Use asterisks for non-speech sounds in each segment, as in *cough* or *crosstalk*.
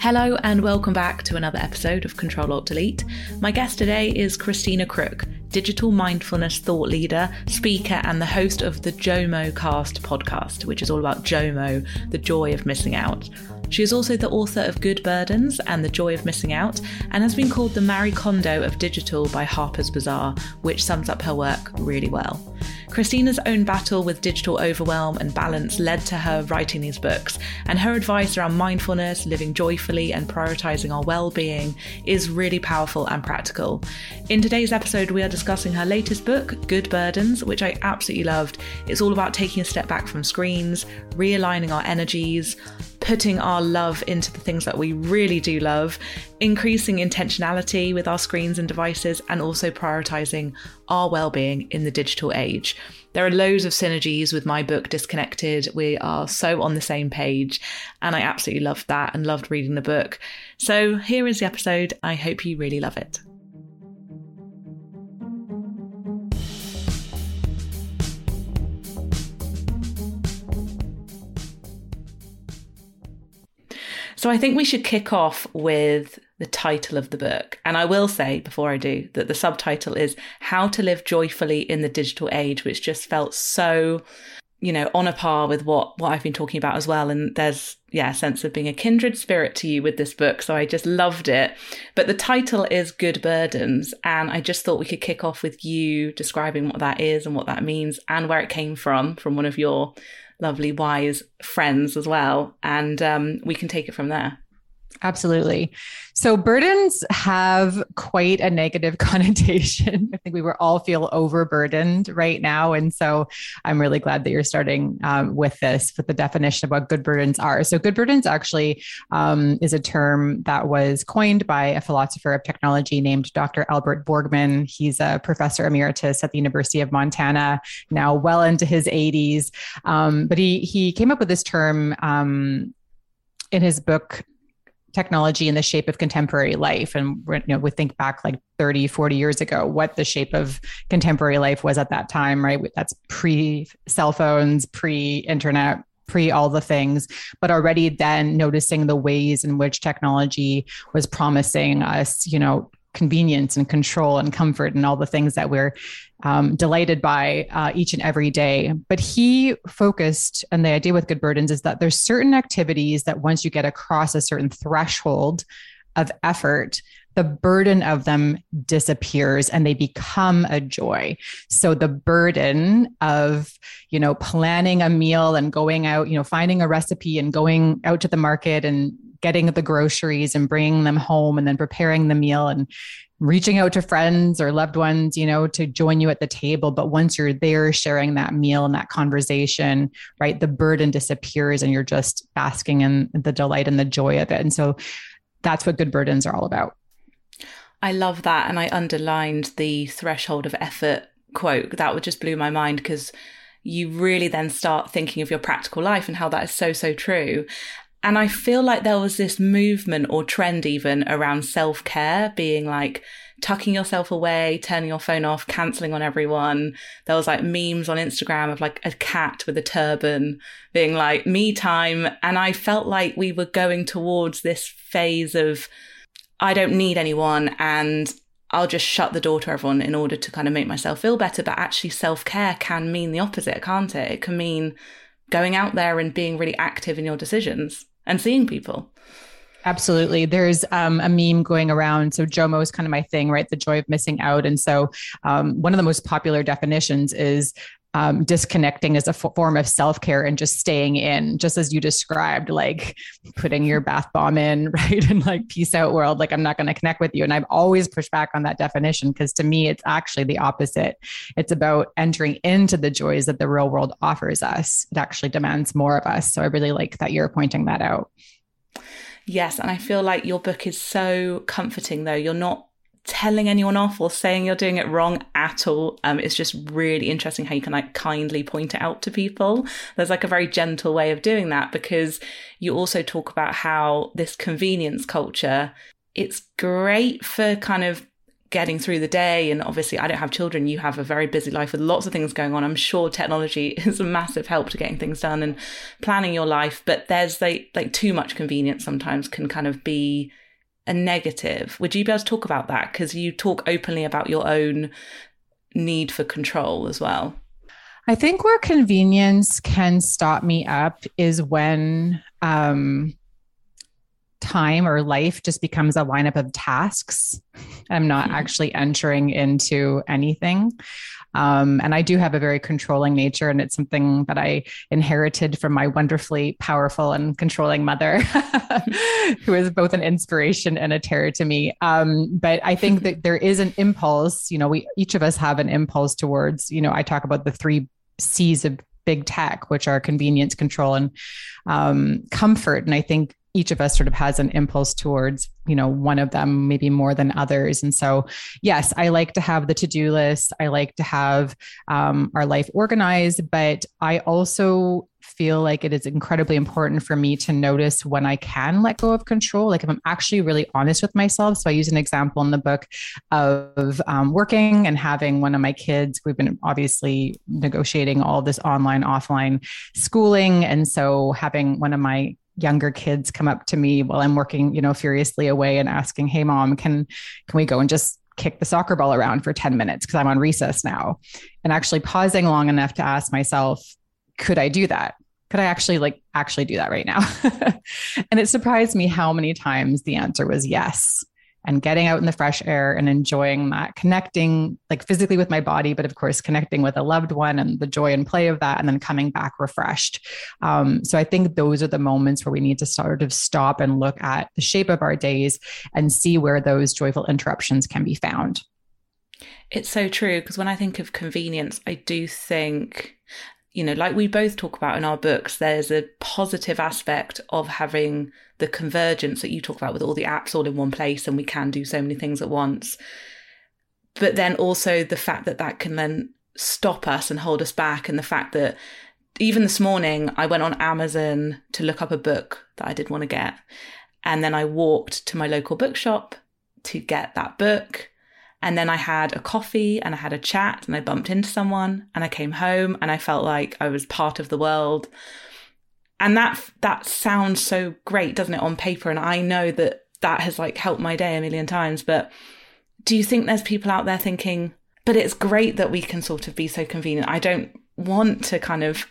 Hello and welcome back to another episode of Control Alt Delete. My guest today is Christina Crook, digital mindfulness thought leader, speaker, and the host of the JOMO Cast podcast, which is all about JOMO, the joy of missing out. She is also the author of Good Burdens and The Joy of Missing Out, and has been called the Marie Kondo of digital by Harper's Bazaar, which sums up her work really well. Christina's own battle with digital overwhelm and balance led to her writing these books, and her advice around mindfulness, living joyfully, and prioritizing our well being is really powerful and practical. In today's episode, we are discussing her latest book, Good Burdens, which I absolutely loved. It's all about taking a step back from screens, realigning our energies, putting our love into the things that we really do love, increasing intentionality with our screens and devices, and also prioritizing our well being in the digital age. There are loads of synergies with my book, Disconnected. We are so on the same page, and I absolutely loved that and loved reading the book. So, here is the episode. I hope you really love it. So I think we should kick off with the title of the book. And I will say before I do that the subtitle is How to Live Joyfully in the Digital Age, which just felt so, you know, on a par with what, what I've been talking about as well. And there's, yeah, a sense of being a kindred spirit to you with this book. So I just loved it. But the title is Good Burdens. And I just thought we could kick off with you describing what that is and what that means and where it came from, from one of your lovely wise friends as well. And um, we can take it from there. Absolutely. So burdens have quite a negative *laughs* connotation. I think we were all feel overburdened right now, and so I'm really glad that you're starting um, with this with the definition of what good burdens are. So good burdens actually um, is a term that was coined by a philosopher of technology named Dr. Albert Borgmann. He's a professor emeritus at the University of Montana, now well into his 80s. Um, but he he came up with this term um, in his book technology in the shape of contemporary life. And you know we think back like 30 40 years ago what the shape of contemporary life was at that time right? That's pre cell phones pre internet pre all the things. But already then noticing the ways in which technology was promising us you know convenience and control and comfort and all the things that we're um, delighted by uh, each and every day. But he focused, and the idea with Good Burdens is that there's certain activities that once you get across a certain threshold of effort, the burden of them disappears and they become a joy. So the burden of, you know, planning a meal and going out, you know, finding a recipe and going out to the market and getting the groceries and bringing them home and then preparing the meal and reaching out to friends or loved ones, you know, to join you at the table. But once you're there sharing that meal and that conversation, right, the burden disappears and you're just basking in the delight and the joy of it. And so that's what good burdens are all about. I love that. And I underlined the threshold of effort quote. That would just blew my mind because you really then start thinking of your practical life and how that is so, so true. And I feel like there was this movement or trend even around self care being like tucking yourself away, turning your phone off, canceling on everyone. There was like memes on Instagram of like a cat with a turban being like me time. And I felt like we were going towards this phase of I don't need anyone and I'll just shut the door to everyone in order to kind of make myself feel better. But actually, self care can mean the opposite, can't it? It can mean going out there and being really active in your decisions and seeing people. Absolutely. There's um, a meme going around. So JOMO is kind of my thing, right? The joy of missing out. And so um, one of the most popular definitions is um, disconnecting as a f- form of self care and just staying in, just as you described, like putting your bath bomb in, *laughs* right? And like, peace out, world. Like, I'm not going to connect with you. And I've always pushed back on that definition because to me, it's actually the opposite. It's about entering into the joys that the real world offers us. It actually demands more of us. So I really like that you're pointing that out. Yes. And I feel like your book is so comforting, though. You're not telling anyone off or saying you're doing it wrong at all. Um, it's just really interesting how you can like kindly point it out to people. There's like a very gentle way of doing that because you also talk about how this convenience culture, it's great for kind of getting through the day and obviously I don't have children you have a very busy life with lots of things going on I'm sure technology *laughs* is a massive help to getting things done and planning your life but there's like like too much convenience sometimes can kind of be a negative would you be able to talk about that because you talk openly about your own need for control as well I think where convenience can stop me up is when um time or life just becomes a lineup of tasks. I'm not mm-hmm. actually entering into anything. Um, and I do have a very controlling nature, and it's something that I inherited from my wonderfully powerful and controlling mother, *laughs* who is both an inspiration and a terror to me. Um, but I think that there is an impulse, you know, we each of us have an impulse towards, you know, I talk about the three C's of big tech, which are convenience, control, and um, comfort. And I think each of us sort of has an impulse towards you know one of them maybe more than others and so yes i like to have the to-do list i like to have um, our life organized but i also feel like it is incredibly important for me to notice when I can let go of control. Like if I'm actually really honest with myself. So I use an example in the book of um, working and having one of my kids. We've been obviously negotiating all this online, offline schooling. And so having one of my younger kids come up to me while I'm working, you know, furiously away and asking, "Hey mom, can can we go and just kick the soccer ball around for 10 minutes because I'm on recess now?" And actually pausing long enough to ask myself, "Could I do that?" Could I actually like actually do that right now? *laughs* and it surprised me how many times the answer was yes and getting out in the fresh air and enjoying that, connecting like physically with my body, but of course, connecting with a loved one and the joy and play of that, and then coming back refreshed. Um, so I think those are the moments where we need to sort of stop and look at the shape of our days and see where those joyful interruptions can be found. It's so true because when I think of convenience, I do think you know, like we both talk about in our books, there's a positive aspect of having the convergence that you talk about with all the apps all in one place and we can do so many things at once. But then also the fact that that can then stop us and hold us back, and the fact that even this morning I went on Amazon to look up a book that I did want to get. And then I walked to my local bookshop to get that book. And then I had a coffee and I had a chat and I bumped into someone and I came home and I felt like I was part of the world. And that that sounds so great, doesn't it, on paper? And I know that that has like helped my day a million times. But do you think there's people out there thinking, but it's great that we can sort of be so convenient. I don't want to kind of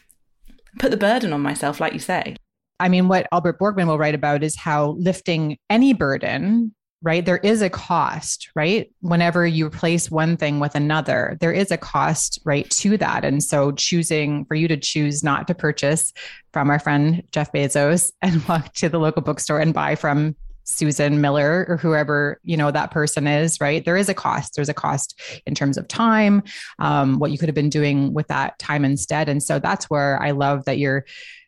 put the burden on myself, like you say. I mean, what Albert Borgmann will write about is how lifting any burden right? There is a cost, right? Whenever you replace one thing with another, there is a cost, right, to that. And so choosing for you to choose not to purchase from our friend Jeff Bezos *laughs* and walk to the local bookstore and buy from Susan Miller or whoever you know that person is, right? There is a cost. There's a cost in terms of time, um, what you could have been doing with that time instead. And so that's where I love that you're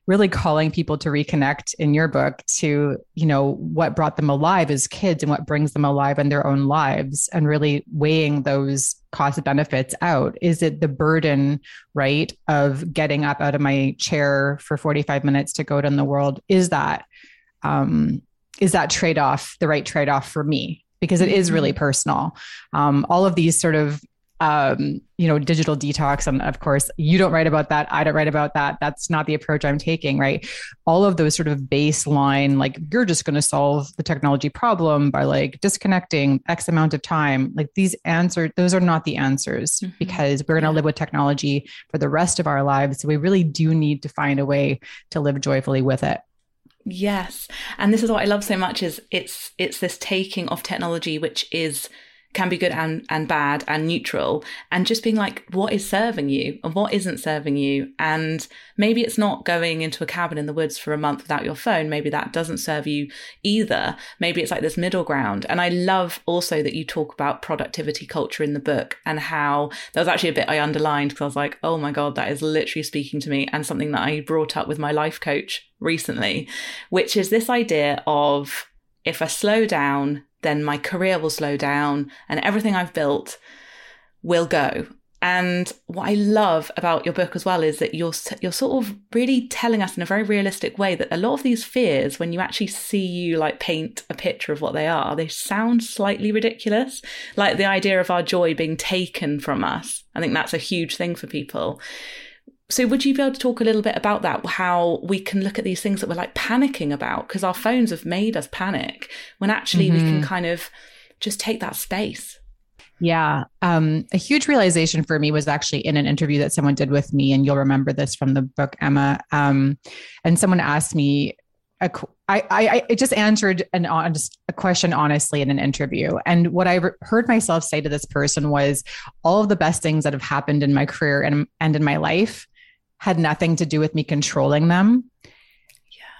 really calling people to reconnect in your book to you know what brought them alive as kids and what brings them alive in their own lives and really weighing those cost benefits out. Is it the burden right of getting up out of my chair for 45 minutes to go out in the world? Is that um is that trade-off the right trade-off for me? Because it is really mm-hmm. personal. Um, all of these sort of um, you know, digital detox. And of course, you don't write about that. I don't write about that. That's not the approach I'm taking, right? All of those sort of baseline, like you're just going to solve the technology problem by like disconnecting X amount of time. Like these answers, those are not the answers mm-hmm. because we're going to live with technology for the rest of our lives. So we really do need to find a way to live joyfully with it. Yes. And this is what I love so much is it's it's this taking of technology which is can be good and, and bad and neutral and just being like what is serving you and what isn't serving you? And maybe it's not going into a cabin in the woods for a month without your phone. Maybe that doesn't serve you either. Maybe it's like this middle ground. And i love also that you talk about productivity culture in the book and how there was actually a bit i underlined because i was like oh my god that is literally speaking to me and something that i brought up with my life coach recently which is this idea of if i slow down then my career will slow down and everything I've built will go. And what I love about your book as well is that you're you're sort of really telling us in a very realistic way that a lot of these fears, when you actually see you like paint a picture of what they are, they sound slightly ridiculous. Like the idea of our joy being taken from us. I think that's a huge thing for people. So, would you be able to talk a little bit about that? How we can look at these things that we're like panicking about because our phones have made us panic when actually mm-hmm. we can mm-hmm. kind of just take that space. Yeah. Um, a huge realization for me was actually in an interview that someone did with me, and you'll remember this from the book, Emma. Um, and someone asked me, a, I, I, I just answered an honest, a question honestly in an interview. And what I re- heard myself say to this person was all of the best things that have happened in my career and, and in my life had nothing to do with me controlling them.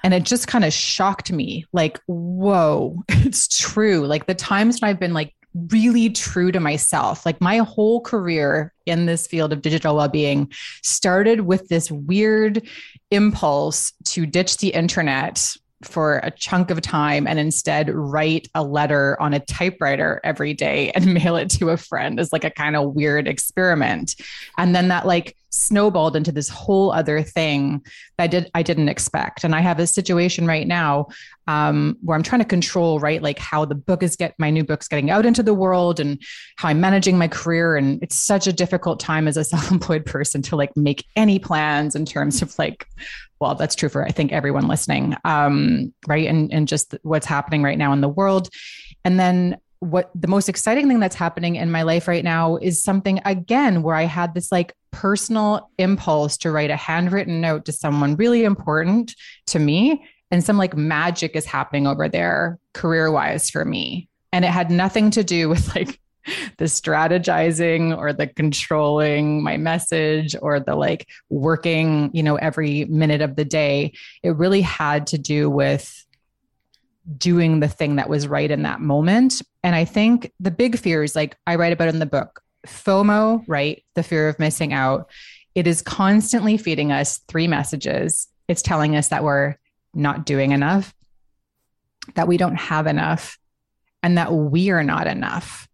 And it just kind of shocked me like, whoa, *laughs* it's true. Like the times when I've been like really true to myself. Like my whole career in this field of digital well-being started with this weird impulse to ditch the internet for a chunk of time and instead write a letter on a typewriter every day and *laughs* mail it to a friend is like a kind of weird experiment. And then that like snowballed into this whole other thing that I did I didn't expect. And I have a situation right now um, where I'm trying to control right like how the book is get my new book's getting out into the world and how I'm managing my career. And it's such a difficult time as a *laughs* self-employed person to like make any plans in terms of like well, that's true for I think everyone listening, um, right? And and just what's happening right now in the world, and then what the most exciting thing that's happening in my life right now is something again where I had this like personal impulse to write a handwritten note to someone really important to me, and some like magic is happening over there career wise for me, and it had nothing to do with like the strategizing or the controlling my message or the like working, you know, every minute of the day. It really had to do with doing the thing that was right in that moment. And I think the big fear is like I write about in the book FOMO, right? The fear of missing out. It is constantly feeding us three messages. It's telling us that we're not doing enough, that we don't have enough, and that we are not enough.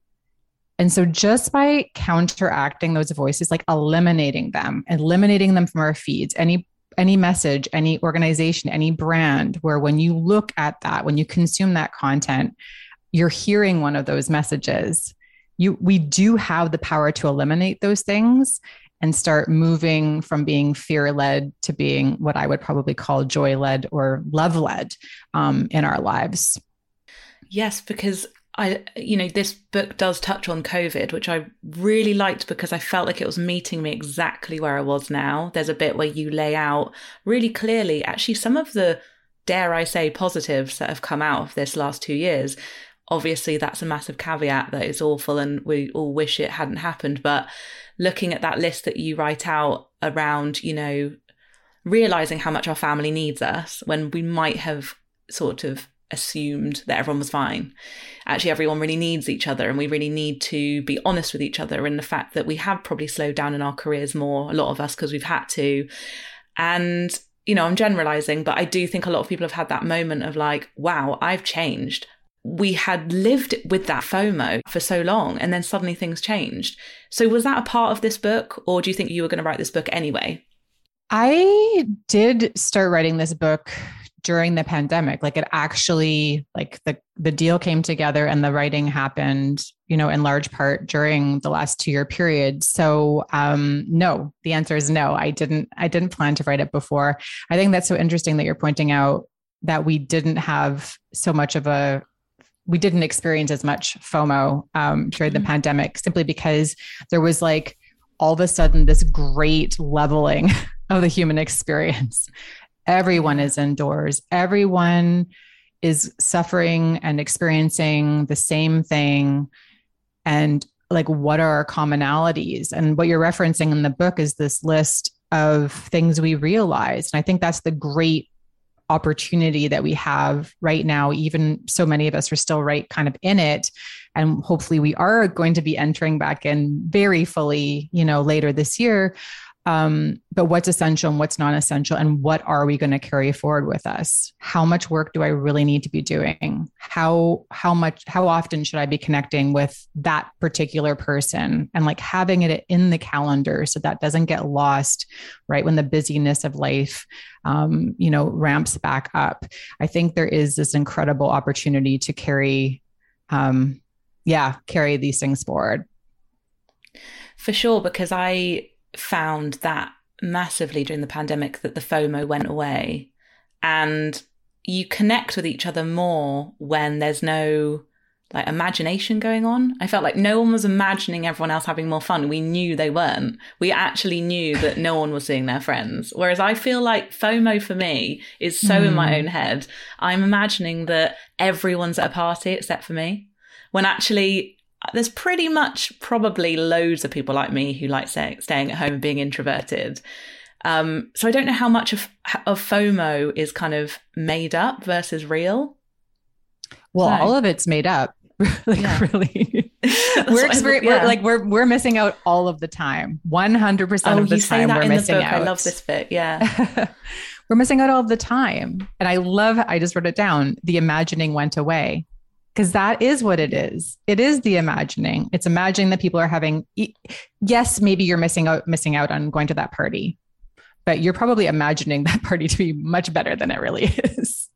And so just by counteracting those voices, like eliminating them, eliminating them from our feeds, any any message, any organization, any brand, where when you look at that, when you consume that content, you're hearing one of those messages. You we do have the power to eliminate those things and start moving from being fear led to being what I would probably call joy led or love led um, in our lives. Yes, because I, you know, this book does touch on COVID, which I really liked because I felt like it was meeting me exactly where I was now. There's a bit where you lay out really clearly, actually, some of the, dare I say, positives that have come out of this last two years. Obviously, that's a massive caveat that it's awful and we all wish it hadn't happened. But looking at that list that you write out around, you know, realizing how much our family needs us when we might have sort of assumed that everyone was fine. Actually, everyone really needs each other, and we really need to be honest with each other. And the fact that we have probably slowed down in our careers more, a lot of us, because we've had to. And, you know, I'm generalizing, but I do think a lot of people have had that moment of like, wow, I've changed. We had lived with that FOMO for so long, and then suddenly things changed. So, was that a part of this book, or do you think you were going to write this book anyway? I did start writing this book during the pandemic like it actually like the the deal came together and the writing happened you know in large part during the last 2 year period so um no the answer is no i didn't i didn't plan to write it before i think that's so interesting that you're pointing out that we didn't have so much of a we didn't experience as much FOMO um, during the mm-hmm. pandemic simply because there was like all of a sudden this great leveling *laughs* of the human experience Everyone is indoors. Everyone is suffering and experiencing the same thing. And like, what are our commonalities? And what you're referencing in the book is this list of things we realized. And I think that's the great opportunity that we have right now even so many of us are still right kind of in it. And hopefully we are going to be entering back in very fully you know later this year um, but what's essential and what's non-essential and what are we going to carry forward with us? How much work do i really need to be doing? How how much how often should i be connecting with that particular person? And like having it in the calendar so that doesn't get lost right when the busyness of life um, you know ramps back up. I think there is this incredible opportunity to carry um, yeah carry these things forward. For sure because i found that massively during the pandemic that the FOMO went away and you connect with each other more when there's no like imagination going on. I felt like no one was imagining everyone else having more fun. We knew they weren't. We actually knew that no one was seeing their friends. Whereas I feel like FOMO for me is so mm. in my hmm. own head. I'm imagining that everyone's at a party except for me. When actually there's pretty much probably loads of people like me who like stay, staying at home and being introverted. Um, so I don't know how much of of FOMO is kind of made up versus real. Well, so. all of it's made up. *laughs* like yeah. really, *laughs* we're, we're, yeah. we're, like we're we're missing out all of the time. One hundred percent of the time we're missing out. I love this bit. Yeah. *laughs* we're missing out all the time. And I love, I just wrote it down. The imagining went away because that is what it is. It is the imagining. It's imagining that people are having. Yes, maybe you're missing out missing out on going to that party, but you're probably imagining *laughs* that party to be much better than it really is.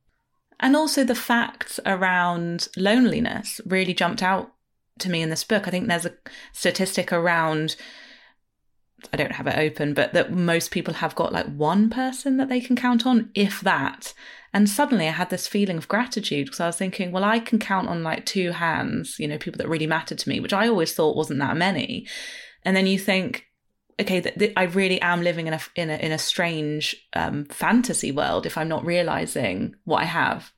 And also the facts around loneliness really jumped out to me in this book. I think there's a statistic around I don't have it open, but that most people have got like one person that they can count on, if that. And suddenly I had this feeling of gratitude because I was thinking, well, I can count on like two hands, you know, people that really mattered to me, which I always thought wasn't that many. And then you think, okay, th- th- I really am living in a in a in a strange um, fantasy world if I'm not realizing what I have.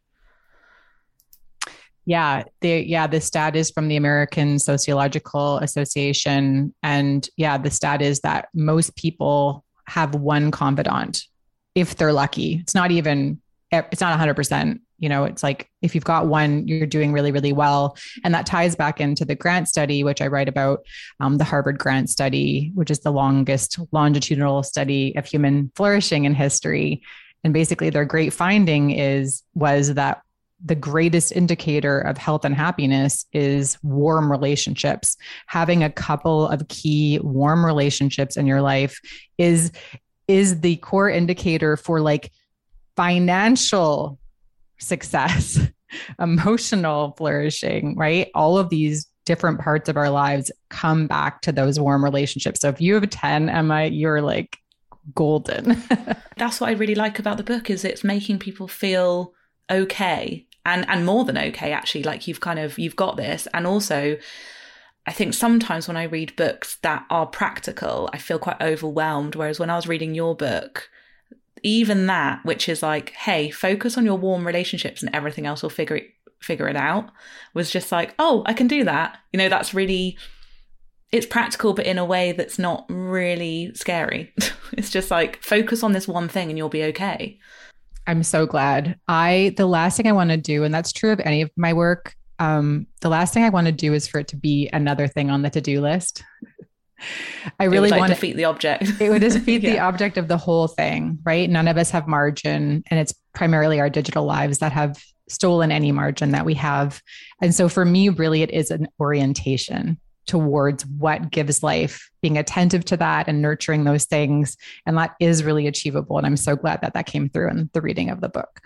Yeah, the yeah the stat is from the American Sociological Association, and yeah, the stat is that most people have one confidant if they're lucky. It's not even it's not 100% you know it's like if you've got one you're doing really really well. And that ties back into the grant study which i write about um, the harvard grant study which is the longest longitudinal study of human flourishing in history. And basically their great finding is was that the greatest indicator of health and happiness is warm relationships. Having a couple of key warm relationships in your life is is the core indicator for like financial success, *laughs* emotional flourishing, right? All of these different parts of our lives come back to those warm relationships. So if you have a 10, Emma, you're like golden. *laughs* That's what I really like about the book is it's making people feel okay and and more than okay actually like you've kind of you've got this and also I think sometimes when I read books that are practical, I feel quite overwhelmed. Whereas when I was reading your book, even that, which is like, hey, focus on your warm relationships and everything else will figure it figure it out, was just like, oh, I can do that. You know, that's really it's practical, but in a way that's not really scary. *laughs* it's just like focus on this one thing and you'll be okay. I'm so glad. I the last thing I want to do, and that's true of any of my work. Um, the last thing I want to do is for it to be another thing on the to-do list. I really like want to defeat the object. *laughs* it would defeat *laughs* yeah. the object of the whole thing, right? None of us have margin, and it's primarily our digital lives that have stolen any margin that we have. And so for me, really, it is an orientation towards what gives life, being attentive to that and nurturing those things. And that is really achievable. And I'm so glad that that came through in the reading of the book.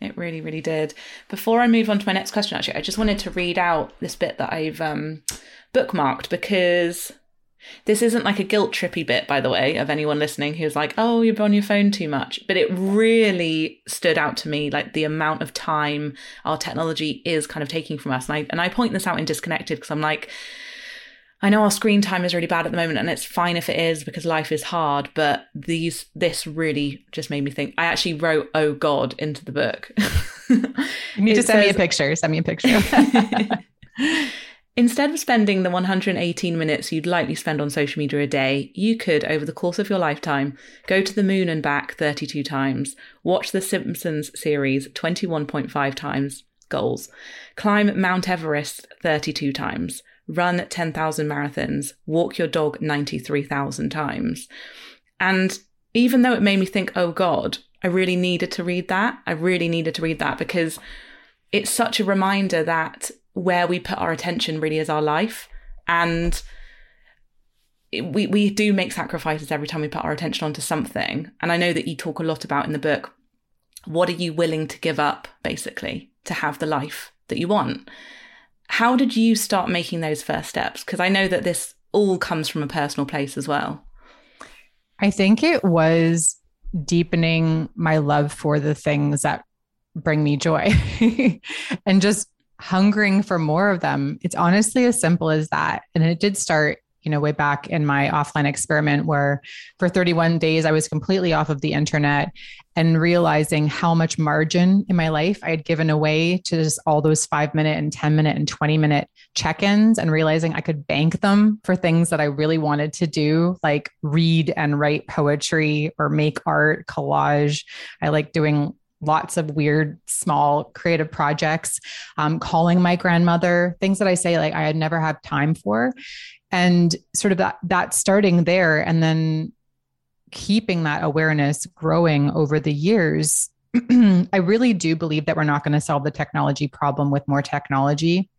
It really, really did. Before I move on to my next question, actually, I just wanted to read out this bit that I've um, bookmarked because this isn't like a guilt trippy bit, by the way, of anyone listening who's like, oh, you're on your phone too much. But it really stood out to me, like the amount of time our technology is kind of taking from us. And I, and I point this out in Disconnected because I'm like, I know our screen time is really bad at the moment, and it's fine if it is because life is hard. But these, this really just made me think. I actually wrote "Oh God" into the book. *laughs* you need to send says, me a picture. Send me a picture. *laughs* *laughs* Instead of spending the 118 minutes you'd likely spend on social media a day, you could, over the course of your lifetime, go to the moon and back 32 times, watch The Simpsons series 21.5 times, goals, climb Mount Everest 32 times, run 10,000 marathons, walk your dog 93,000 times. And even though it made me think, oh God, I really needed to read that. I really needed to read that because it's such a reminder that where we put our attention really is our life. And we, we do make sacrifices every time we put our attention onto something. And I know that you talk a lot about in the book what are you willing to give up, basically, to have the life that you want? How did you start making those first steps? Because I know that this all comes from a personal place as well. I think it was deepening my love for the things that bring me joy *laughs* and just hungering for more of them. It's honestly as simple as that. And it did start you know, way back in my offline experiment where for 31 days I was completely off of the internet and realizing how much margin in my life I had given away to just all those five minute and 10 minute and 20 minute check ins and realizing I could bank them for things that I really wanted to do, like read and write poetry or make art, collage. I like doing lots of weird, small creative projects, um, calling my grandmother, things that I say like I had never had time for. And sort of that that starting there and then keeping that awareness growing over the years *clears throat* i really do believe that we're not going to solve the technology problem with more technology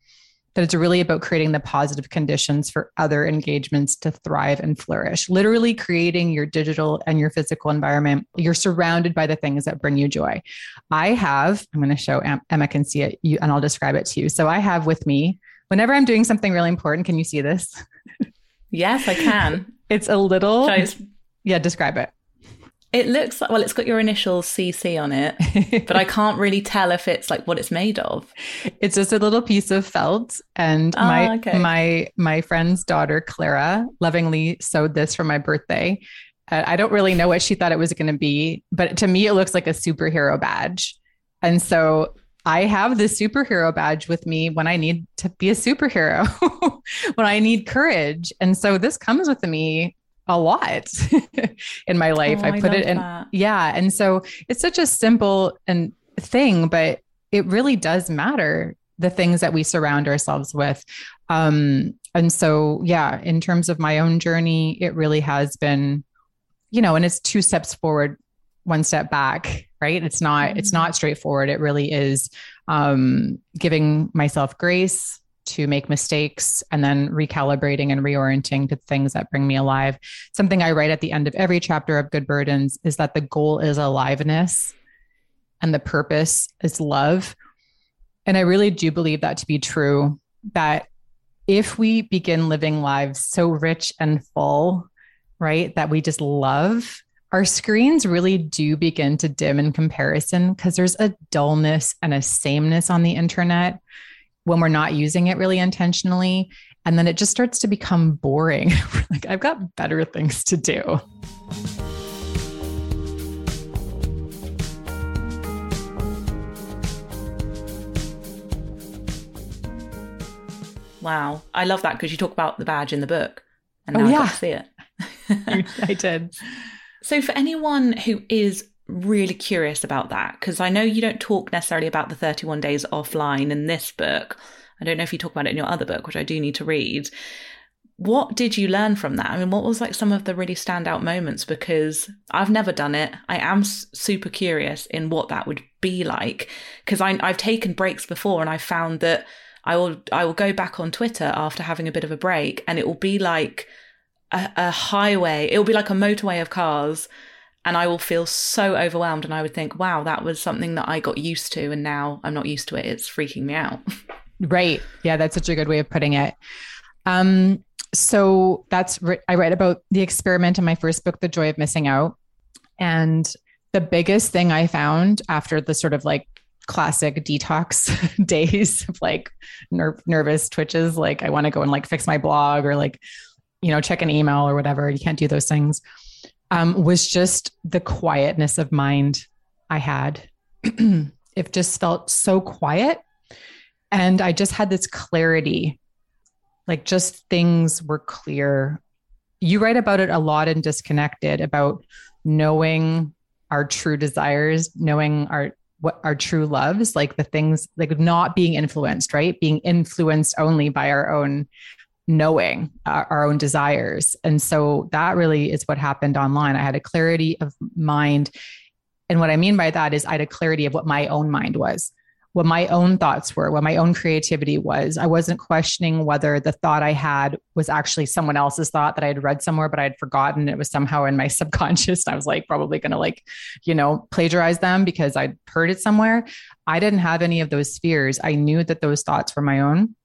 that it's really about creating the positive conditions for other engagements to thrive and flourish literally creating your digital and your physical environment you're surrounded by the things that bring you joy i have i'm going to show emma can see it you, and i'll describe it to you so i have with me whenever i'm doing something really important can you see this Yes, I can. *laughs* it's a little. Yeah, describe it. It looks like, well, it's got your initials CC on it, *laughs* but I can't really tell if it's like what it's made of. It's just a little piece of felt. And oh, my, okay. my, my friend's daughter, Clara, lovingly sewed this for my birthday. Uh, I don't really know what she thought it was going to be, but to me, it looks like a superhero badge. And so I have this superhero badge with me when I need to be a superhero, *laughs* when I need courage. And so this comes with me a lot *laughs* in my life. Oh, I put I it in. That. Yeah. And so it's such a simple and thing, but it really does matter the things that we surround ourselves with. Um, and so, yeah, in terms of my own journey, it really has been, you know, and it's two steps forward, one step back right it's not mm-hmm. it's not straightforward it really is um, giving myself grace to make mistakes and then recalibrating and reorienting to things that bring me alive. Something i write at the end of every chapter of good burdens is that the goal is aliveness and the purpose is love. And i really do believe that to be true that if we begin living lives so rich and full right that we just love our screens really do begin to dim in comparison because there's a dullness and a sameness on the internet when we're not using it really intentionally. And then it just starts to become boring. *laughs* like, I've got better things to do. Wow. I love that because you talk about the badge in the book and oh, now oh, yeah. I got to see it. *laughs* I did. *laughs* So, for anyone who is really curious about that, because I know you don't talk necessarily about the 31 days offline in this book. I don't know if you talk about it in your other book, which I do need to read. What did you learn from that? I mean, what was like some of the really standout moments? Because I've never done it. I am super curious in what that would be like. Because I've taken breaks before and I found that I will I will go back on Twitter after having a bit of a break, and it will be like a, a highway. It will be like a motorway of cars and I will feel so overwhelmed and I would think, wow, that was something that I got used to and now I'm not used to it. It's freaking me out. *laughs* right. Yeah, that's such a good way of putting it. Um so that's I write about the experiment in my first book The Joy of Missing Out and the biggest thing I found after the sort of like classic detox *laughs* days of like ner- nervous twitches like I want to go and like fix my blog or like you know, check an email or whatever. You can't do those things. Um, was just the quietness of mind I had. *clears throat* it just felt so quiet. And I just had this clarity, like just things were clear. You write about it a lot in Disconnected about knowing our true desires, knowing our what our true loves, like the things like not being influenced, right? Being influenced only by our own knowing our, our, own desires. And so that really is what happened online. I had a clarity of mind. And what I mean by that is I had a clarity of what my own mind was, what my own thoughts were, what my own creativity was. I wasn't questioning whether the thought I had was actually someone else's thought that I had read somewhere, but I had forgotten it was somehow in my *laughs* subconscious. I was like probably going to like, you know, plagiarize them because I'd heard it somewhere. I didn't have any of those fears. I knew that those thoughts were my own.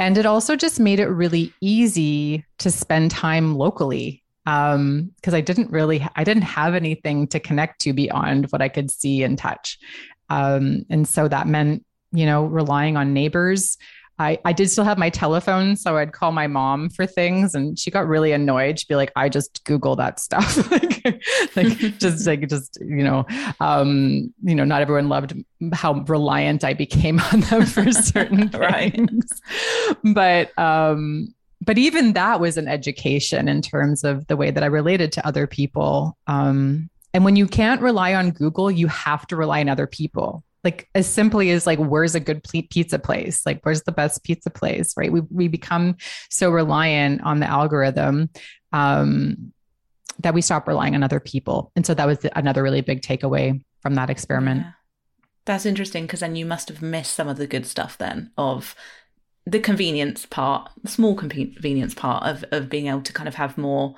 And it also just made it really easy to spend time locally um because i didn't really i didn't have anything to connect to beyond what i could see and touch. Um and so that meant you know relying on neighbors I, I did still have my telephone, so I'd call my mom for things, and she got really annoyed. She'd be like, "I just Google that stuff, *laughs* like, like just like just you know, um, you know, not everyone loved how reliant I became *laughs* on them for certain *laughs* things, but um, but even that was an education in terms of the way that I related to other people. Um, and when you can't rely on Google, you have to rely on other people like as simply as like where's a good pizza place? Like where's the best pizza place right? We, we become so reliant on the algorithm um, that we stop relying on other people. And so that was another really big takeaway from that experiment. Yeah. that's interesting because then you must have missed some of the good stuff then of the convenience part the small convenience part of of being able to kind of have more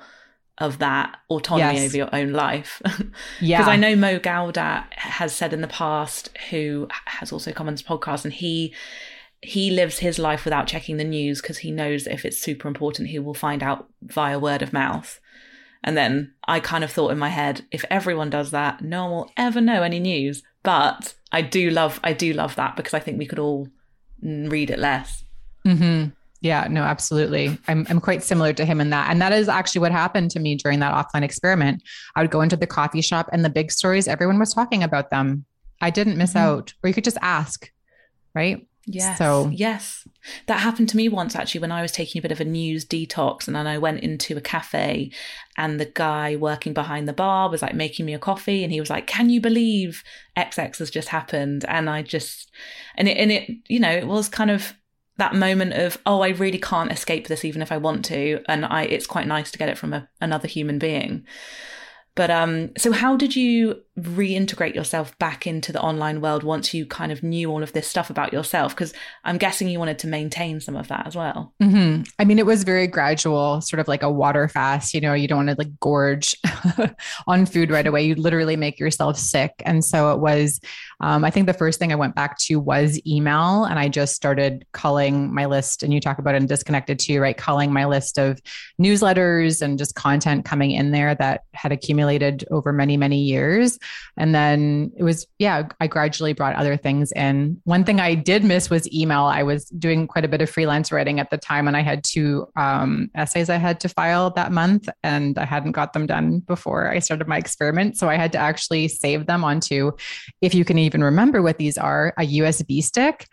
of that autonomy yes. over your own life. *laughs* yeah. Because I know Mo Gawdat has said in the past, who has also come on this podcast, and he he lives his life without checking the news because he knows if it's super important, he will find out via word of mouth. And then I kind of thought in my head, if everyone does that, no one will ever know any news. But I do love, I do love that because I think we could all read it less. Mm-hmm. Yeah, no, absolutely. I'm, I'm quite similar to him in that. And that is actually what happened to me during that offline experiment. I would go into the coffee shop and the big stories, everyone was talking about them. I didn't miss mm-hmm. out, or you could just ask, right? Yes. So, yes. That happened to me once actually when I was taking a bit of a news detox and then I went into a cafe and the guy working behind the bar was like making me a coffee and he was like, Can you believe XX has just happened? And I just, and it, and it, you know, it was kind of, that moment of oh i really can't escape this even if i want to and i it's quite nice to get it from a, another human being. But um, so how did you reintegrate yourself back into the online world once you kind of knew all of this stuff about yourself? Because I'm guessing you wanted to maintain some of that as well. Mm-hmm. I mean, it was very gradual, sort of like a water fast. You know, you don't want to like gorge *laughs* on food right away. You literally make yourself sick. And so it was. Um, I think the first thing I went back to was email, and I just started calling my list. And you talk about it in disconnected too, right? Calling my list of newsletters and just content coming in there that had accumulated over many, many years. And then it was, yeah, I gradually brought other things in. One thing I did miss was email. I was doing quite a bit of freelance writing at the time, and I had two um, essays I had to file that month, and I hadn't got them done before I started my experiment. So I had to actually save them onto, if you can even remember what these are, a USB stick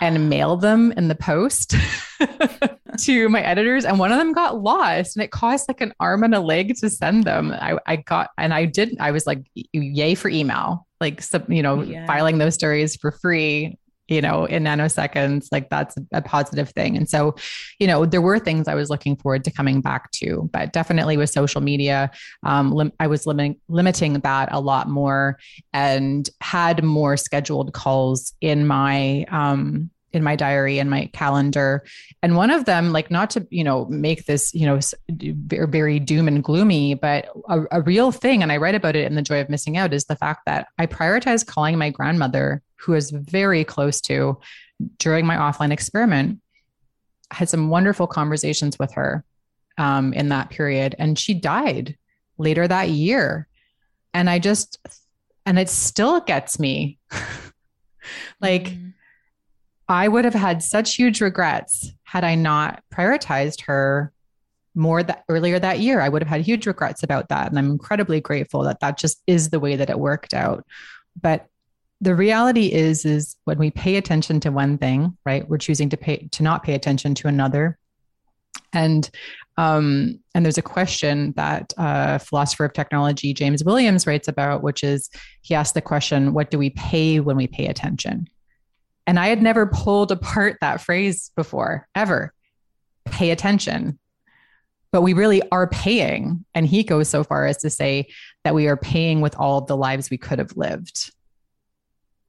and mail them in the post. *laughs* *laughs* to my editors and one of them got lost and it cost like an arm and a leg to send them. I, I got, and I did, I was like, yay for email, like, you know, yeah. filing those stories for free you know, in nanoseconds, like that's a positive thing. And so, you know, there were things I was looking forward to coming back to, but definitely with social media, um, lim- I was limiting limiting that a lot more and had more scheduled calls in my um, in my diary and my calendar. And one of them like not to you know make this you know very doom and gloomy but a, a, real thing and i write about it in the joy of missing out is the fact that i prioritize calling my grandmother who is very close to during my offline experiment I had some wonderful conversations with her um, in that period and she died later that year. And i just and it still gets me. *laughs* Like mm-hmm I would have had such huge regrets had I not prioritized her more that earlier that year. I would have had huge regrets about that. And I'm incredibly grateful that that just is the way that it worked out. But the reality is, is when we pay attention to one thing, right, we're choosing to pay, to not pay attention to another. And um, and there's a question that uh, philosopher of technology James Williams writes about, which is he asked the question, "What do we pay when we pay attention?" And I had never pulled apart that phrase before, ever. Pay attention. But we really are paying. And he goes so far as to say that we are paying with all of the lives we could have lived.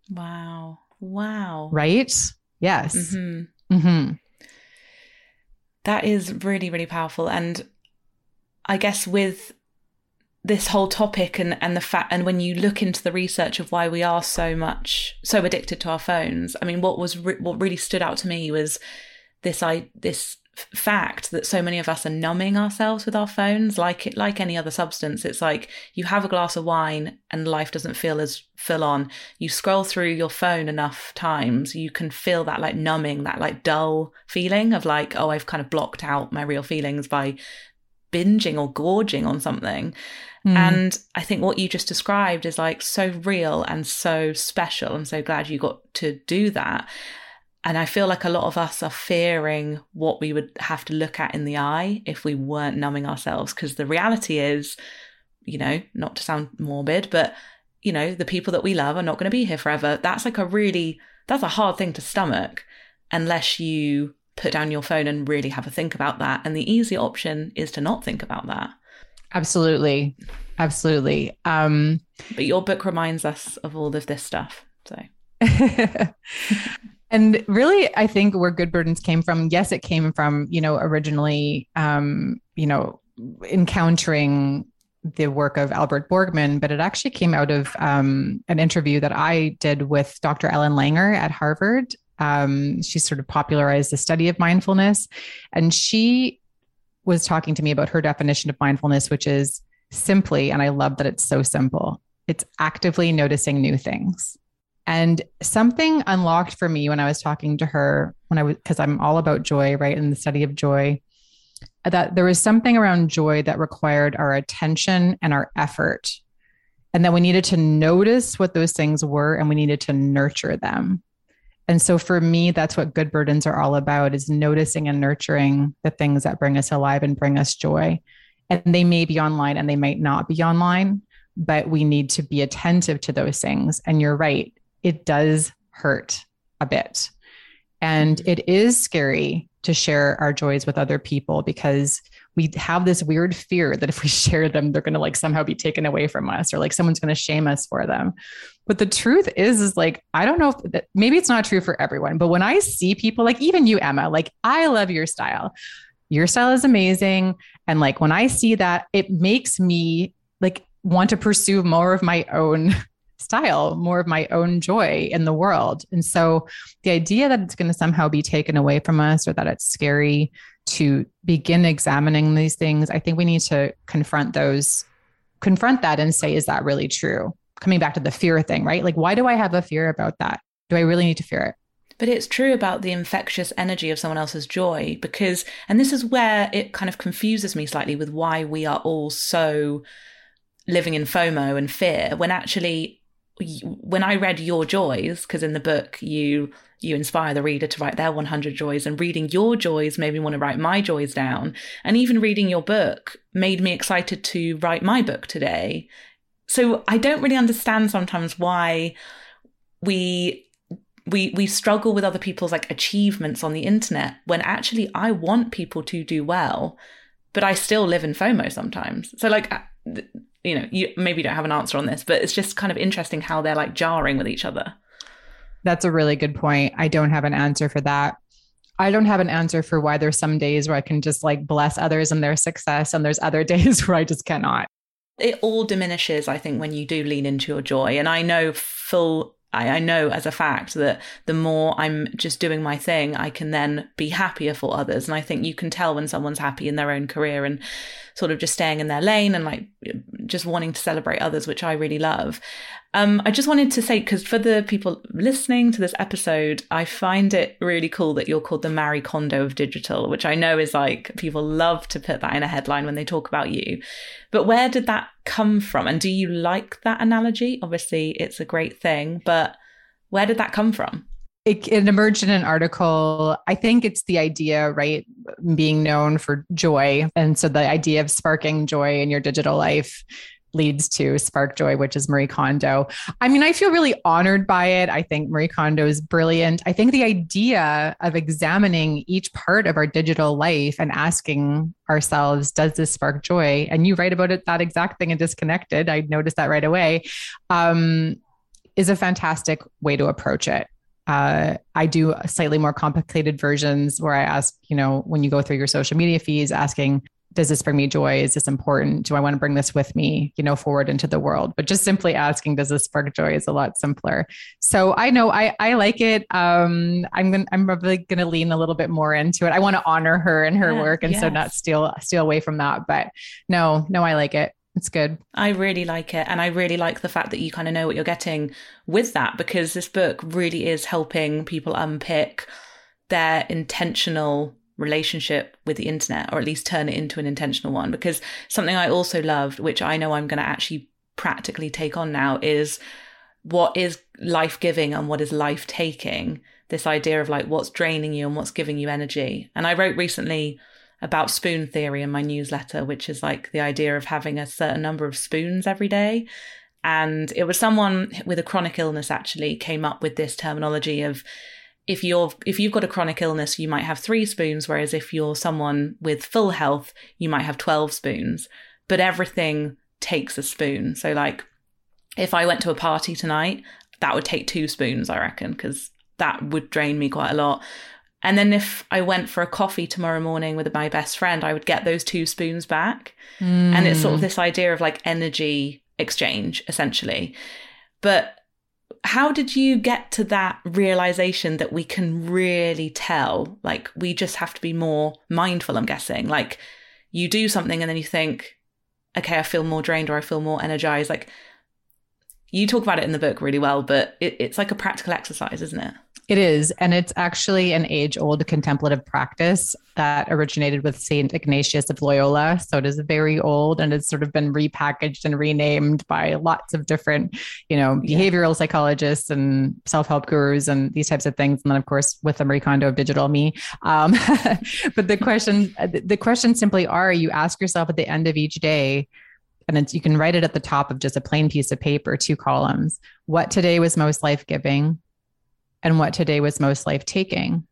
Wow. Wow. Right? Yes. Mm-hmm. Mm-hmm. That is really, really powerful. And I guess with this whole topic and and the fact and when you look into the research of why we are so much so addicted to our phones i mean what was re- what really stood out to me was this i this fact that so many of us are numbing ourselves with our phones. Like it like any other substance it's like you have a glass of wine and life doesn't feel as full on. You scroll through your phone enough times you can feel that like numbing that like dull feeling of like oh i've kind of blocked out my real feelings by binging or gorging on something Mm. And I think what you just described is like so real and so special. I'm so glad you got to do that. And I feel like a lot of us are fearing what we would have to look at in the eye if we weren't numbing ourselves. Because the reality is, you know, not to sound morbid, but, you know, the people that we love are not going to be here forever. That's like a really, that's a hard thing to stomach unless you put down your phone and really have a think about that. And the easy option is to not think about that. Absolutely. Absolutely. Um, but your book reminds us of all of this stuff. So. *laughs* and really, I think where Good Burdens came from, yes, it came from, you know, originally, um, you know, encountering the work of Albert Borgmann, but it actually came out of um, an interview that I did with Dr. Ellen Langer at Harvard. Um, she sort of popularized the study of mindfulness. And she was talking to me about her definition of mindfulness, which is simply, and I love that it's so simple, it's actively noticing new things. And something unlocked for me when I was talking to her, when I was, because I'm all about joy, right? In the study of joy, that there was something around joy that required our attention and our effort. And that we needed to notice what those things were and we needed to nurture them. And so for me, that's what good burdens are all about is noticing and nurturing the things that bring us alive and bring us joy. And they may be online and they might not be online, but we need to be attentive to those things. And you're right, it does hurt a bit. And mm-hmm. it is scary to share our joys with other people because we have this weird fear that if we *laughs* share them, they're going to like somehow be taken away from us or like someone's going to shame us for them. But the truth is, is like, I don't know if maybe it's not true for everyone, but when I see people like even you, Emma, like, I love your style. Your style is amazing. And like when I see that, it makes me like want to pursue more of my own *laughs* style, more of my own joy in the world. And so the idea that it's going to somehow be taken away from us or that it's scary to begin examining these things, I think we need to confront those, confront that and say, is that really true? Coming back to the fear thing, right? Like, why do I have a fear about that? Do I really need to fear it? But it's true about the infectious energy of someone else's joy because, and this is where it kind of confuses me slightly with why we are all so living in FOMO and fear when actually when I read your joys, because in the book you you inspire the reader to write their 100 joys, and reading your joys made me want to write my joys down, and even reading your book made me excited to write my book today. So I don't really understand sometimes why we we we struggle with other people's like achievements on the internet when actually I want people to do well, but I still live in FOMO sometimes. So like uh, you know, you maybe don't have an answer on this, but it's just kind of interesting how they're like jarring with each other. That's a really good point. I don't have an answer for that. I don't have an answer for why there's some days where I can just like bless others and their success, and there's other *laughs* days where I just cannot. It all diminishes, I think, when you do lean into your joy. And I know full I, know as a fact that the more I'm just doing my thing, I can then be happier for others. And I think you can tell when someone's happy in their own career and sort of just staying in their lane and like just wanting to celebrate others, which I really love. Um, I just wanted to say, because for the people listening to this episode, I find it really cool that you're called the Marie Kondo of digital, which I know is like people love to put that in a headline when they talk about you. But where did that come from? And do you like that analogy? Obviously, it's a great thing, but where did that come from? It, it, emerged in an article. I think it's the idea, right? being known for joy. And so the idea of sparking joy in your digital life leads to Spark Joy, which is Marie Kondo. I mean, I feel really honored by it. I think Marie Kondo is brilliant. I think the idea of examining each part of our digital life and asking ourselves, does this spark joy? And you write about it, that exact thing in Disconnected. I noticed that right away. Um, is a fantastic way to approach it. Uh, I do slightly more complicated versions where I ask, you know, when you go through your social media feeds, asking, does this bring me joy? Is this important? Do I want to bring this with me, you know, forward into the world? But just simply asking, does this spark joy is a lot simpler. So I know I, I like it. Um, I'm going to I'm probably going to lean a little bit more into it. I want to honor her and her yeah, work. And yes. so not steal, steal away from that, but no, no, I like it. It's good. I really like it. And I really like the fact that you kind of know what you're getting with that because this book really is helping people unpick their intentional relationship with the internet, or at least turn it into an intentional one. Because something I also loved, which I know I'm going to actually practically take on now, is what is life giving and what is life taking. This idea of like what's draining you and what's giving you energy. And I wrote recently about spoon theory in my newsletter, which is like the idea of having a certain number of spoons every day. And it was someone with a chronic illness actually came up with this terminology of if you're if you've got a chronic illness you might have 3 spoons whereas if you're someone with full health you might have 12 spoons. But everything takes a spoon. So like if i went to a party tonight that would take 2 spoons i reckon cuz that would drain me quite a lot. And then if i went for a coffee tomorrow morning with my best friend i would get those 2 spoons back. Mm. and it's sort of this idea of like energy exchange essentially. But how did you get to that realization that we can really tell? Like, we just have to be more mindful, I'm guessing. Like, you do something and then you think, okay, I feel more drained or I feel more energized. Like, you talk about it in the book really well, but it, it's like a practical exercise, isn't it? It is. And it's actually an age old contemplative practice that originated with St. Ignatius of Loyola. So it is very old and it's sort of been repackaged and renamed by lots of different, you know, behavioral yeah. psychologists and self help gurus and these types of things. And then, of course, with the Marie Kondo of digital me. Um, *laughs* but the question, the questions simply are you ask yourself at the end of each day, and it's, you can write it at the top of just a plain piece of paper, two columns. What today was most life giving? And what today was most life taking.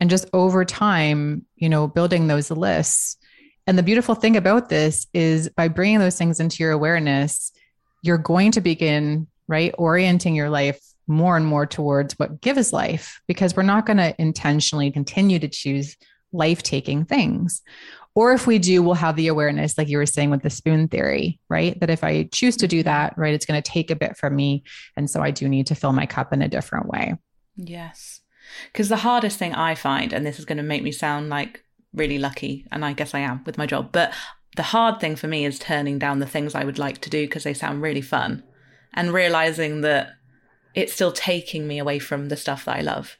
And just over time, you know, building those lists. And the beautiful thing about this is by bringing those things into your awareness, you're going to begin, right, orienting your life more and more towards what gives life because we're not going to intentionally continue to choose life taking things. Or if we do, we'll have the awareness, like you were saying with the spoon theory, right? That if I choose to do that, right, it's going to take a bit from me. And so I do need to fill my cup in a different way. Yes. Because the hardest thing I find, and this is going to make me sound like really lucky, and I guess I am with my job, but the hard thing for me is turning down the things I would like to do because they sound really fun and realizing that it's still taking me away from the stuff that I love.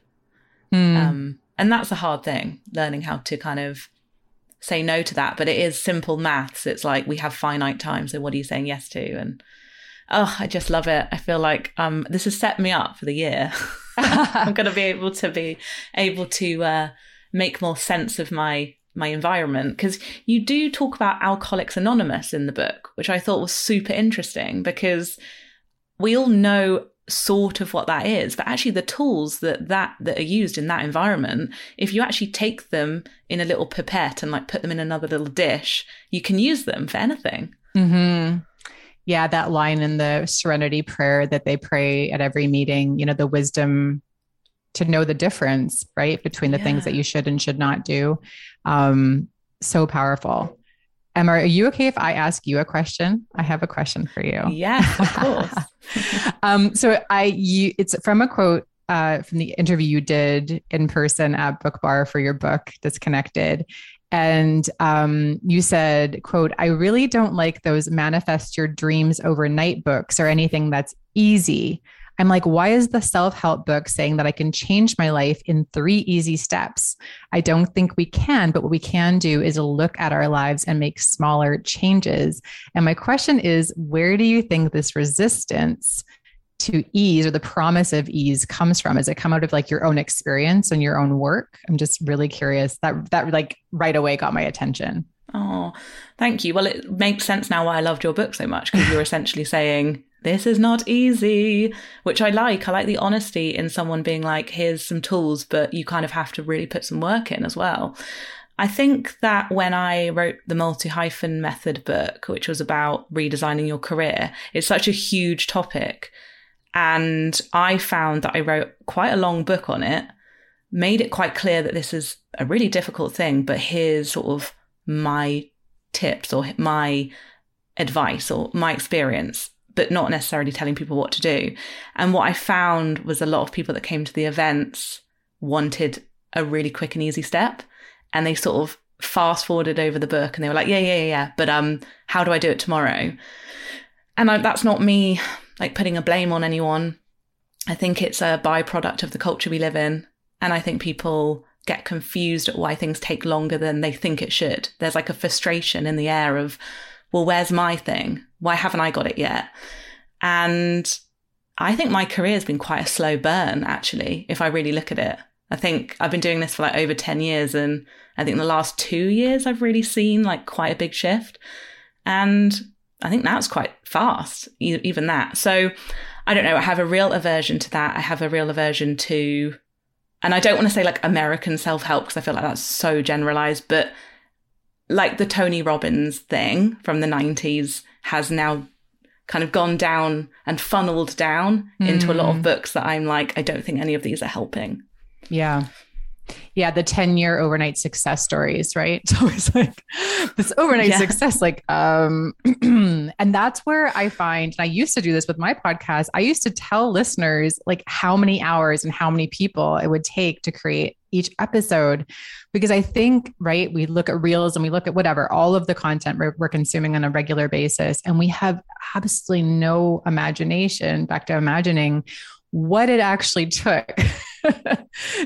Mm. Um, and that's a hard thing, learning how to kind of say no to that. But it is simple maths. It's like we have finite time. So what are you saying yes to? And oh, I just love it. I feel like um, this has set me up for the year. *laughs* I'm going to be able to be able to uh, make more sense of my my environment because you do talk about Alcoholics Anonymous in the book, which I thought was super interesting because we all know sort of what that is but actually the tools that that that are used in that environment if you actually take them in a little pipette and like put them in another little dish you can use them for anything mm-hmm. yeah that line in the serenity prayer that they pray at every meeting you know the wisdom to know the difference right between the yeah. things that you should and should not do um so powerful Emma, are you okay if I ask you a question? I have a question for you. Yes, of *laughs* course. um, so I, you, it's from a quote uh, from the interview you did in person at Book Bar for your book, Disconnected. And um, you said, quote, I really don't like those manifest your dreams overnight books or anything that's easy. I'm like, why is the self help book saying that I can change my life in three easy steps? I don't think we can, but what we can do is look at our lives and make smaller changes. And my question is, where do you think this resistance to ease or the promise of ease comes from? Does it come out of like your own experience and your own work? I'm just really curious. That that like right away got my attention. Oh, thank you. Well, it makes sense now why I loved your book so much because you're *laughs* essentially saying this is not easy, which I like. I like the honesty in someone being like, here's some tools, but you kind of have to really put some work in as well. I think that when I wrote the multi hyphen method book, which was about redesigning your career, it's such a huge topic. And I found that I wrote quite a long book on it, made it quite clear that this is a really difficult thing, but here's sort of my tips or my advice or my experience, but not necessarily telling people what to do. And what I found was a lot of people that came to the events wanted a really quick and easy step and they sort of fast forwarded over the book and they were like, yeah, yeah, yeah, yeah. But um, how do I do it tomorrow? And I, that's not me like putting a blame on anyone. I think it's a byproduct of the culture we live in. And I think people get confused at why things take longer than they think it should. There's like a frustration in the air of, well, where's my thing? Why haven't I got it yet? And I think my career has been quite a slow burn, actually, if I really look at it. I think I've been doing this for like over 10 years and I think the last two years I've really seen like quite a big shift. And I think that's quite fast, even that. So I don't know. I have a real aversion to that. I have a real aversion to, and I don't want to say like American self help because I feel like that's so generalized, but like the Tony Robbins thing from the 90s has now kind of gone down and funneled down mm. into a lot of hmm. books that I'm like, I don't think any of these are helping. Yeah. Yeah, the 10 year overnight success stories, right? *laughs* It's like this overnight yeah. success, like, um, *clears throat* and that's where I find, and I used to do this with my podcast. I used to tell listeners like how many hours and how many people it would take to create each episode because I think, right, we look at reels and we look at whatever, all of the content we're, we're, consuming on a regular basis, and we have absolutely no imagination, back to imagining what it actually *laughs* took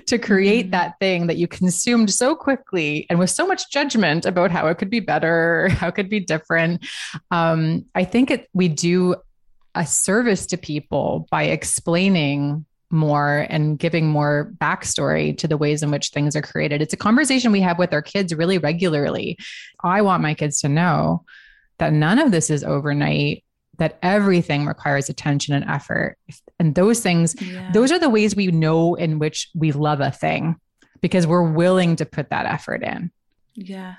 to create mm-hmm. that thing that you consumed so quickly and with so much judgment about how it could be better, *laughs* how it could be different. Um, I think it, we do a service to people by explaining more and giving more backstory to the ways in which things are created. It's a conversation we have with our kids really regularly. I want my kids to know that none of this is overnight that everything requires attention and effort. And those things, yeah. those are the ways we know in which we love a thing because we're willing to put that effort in. Yeah.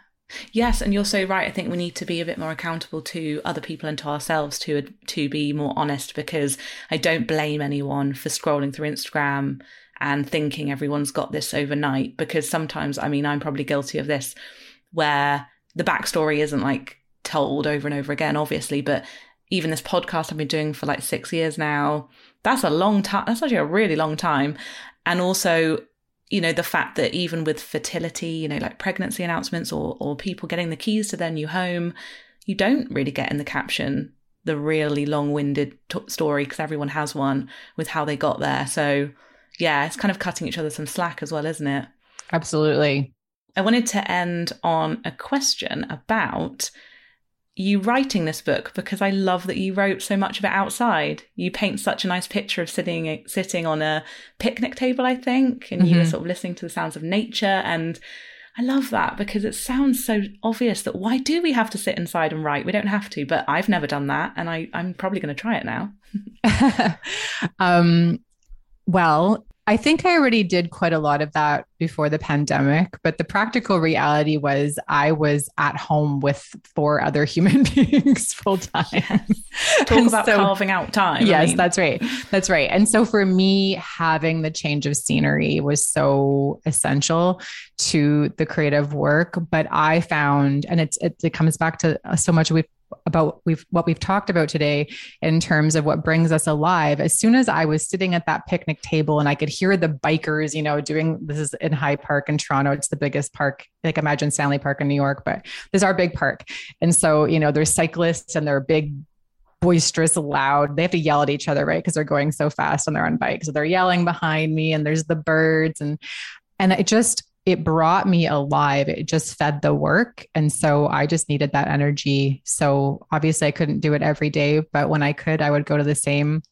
Yes, and you're so right. I think we need to be a bit more accountable to other people and to ourselves to to be more honest because I don't blame anyone for scrolling through Instagram and thinking everyone's got this overnight because sometimes I mean I'm probably guilty of this where the backstory isn't like told over and over again obviously but even this podcast I've been doing for like six years now. That's a long time. That's actually a really long time. And also, you know, the fact that even with fertility, you know, like pregnancy announcements or, or people getting the keys to their new home, you don't really get in the caption the really long winded t- story because everyone has one with how they got there. So, yeah, it's kind of cutting each other some slack as well, isn't it? Absolutely. I wanted to end on a question about you writing this book because I love that you wrote so much of it outside. You paint such a nice picture of sitting sitting on a picnic table, I think, and mm-hmm. you were sort of listening to the sounds of nature and I love that because it sounds so obvious that why do we have to sit inside and write? We don't have to, but I've never done that and I, I'm probably going to try it now. *laughs* um, well, I think I already did quite a lot of that before the pandemic, but the practical reality was I was at home with four other human *laughs* beings full time. Yes. *laughs* Talk and about so, carving out time. Yes, I mean. that's right. That's right. And so for me, having the change of scenery was so essential to the creative work. But I found, and it's it, it comes back to so much we've about we've what we've talked about today in terms of what brings us alive. As soon as i was sitting at that picnic table and i could hear the bikers you know doing this is in high park in toronto. It's the biggest park like imagine stanley park in new york but there's our big park. And so you know there's cyclists and they're big boisterous loud. They have to yell at each other right? Because they're going so fast and they're on bikes. So they're yelling behind me and there's the birds and and it just it brought me alive. It just fed the work. And so I just needed that energy. So obviously I couldn't do it every day, but when I could, I would go to the same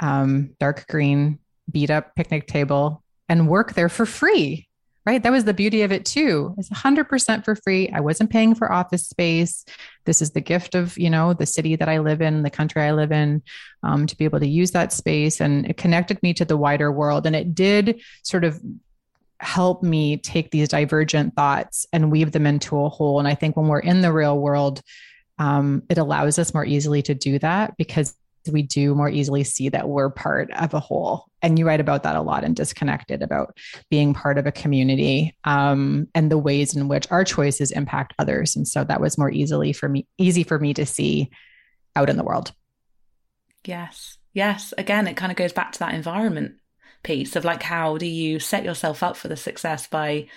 um, dark green, beat up picnic table and work there for free. Right. That was the beauty of it too. It's 100% for free. I wasn't paying for office space. This is the gift of, you know, the city that I live in, the country I live in, um, to be able to use that space. And it connected me to the wider world. And it did sort of help me take these divergent thoughts and weave them into a whole. And I think when we're in the real world, um, it allows us more easily to do that because we do more easily see that we're part of a whole. And you write about that a lot in Disconnected about being part of a community um, and the ways in which our choices impact others. And so that was more easily for me, easy for me to see out in the world. Yes. Yes. Again, it kind of goes back to that environment piece of like, how do you set yourself up for the success by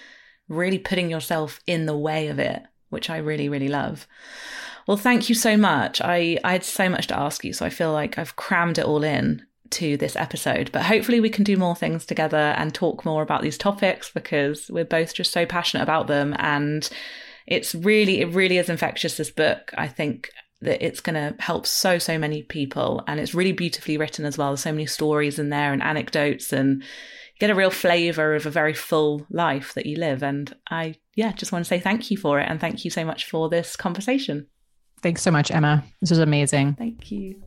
really putting yourself in the way of it, which I really, really love. Well, thank you so much. I, I had so much to ask you, so I feel like I've crammed it all in to this episode. But hopefully, we can do more things together and talk more about these topics because we're both just so passionate about them. And it's really, it really is infectious, this book. I think that it's going to help so, so many people. And it's really beautifully written as well. There's so many stories in there and anecdotes and you get a real flavor of a very full life that you live. And I, yeah, just want to say thank you for it. And thank you so much for this conversation. Thanks so much, Emma. This was amazing. Thank you.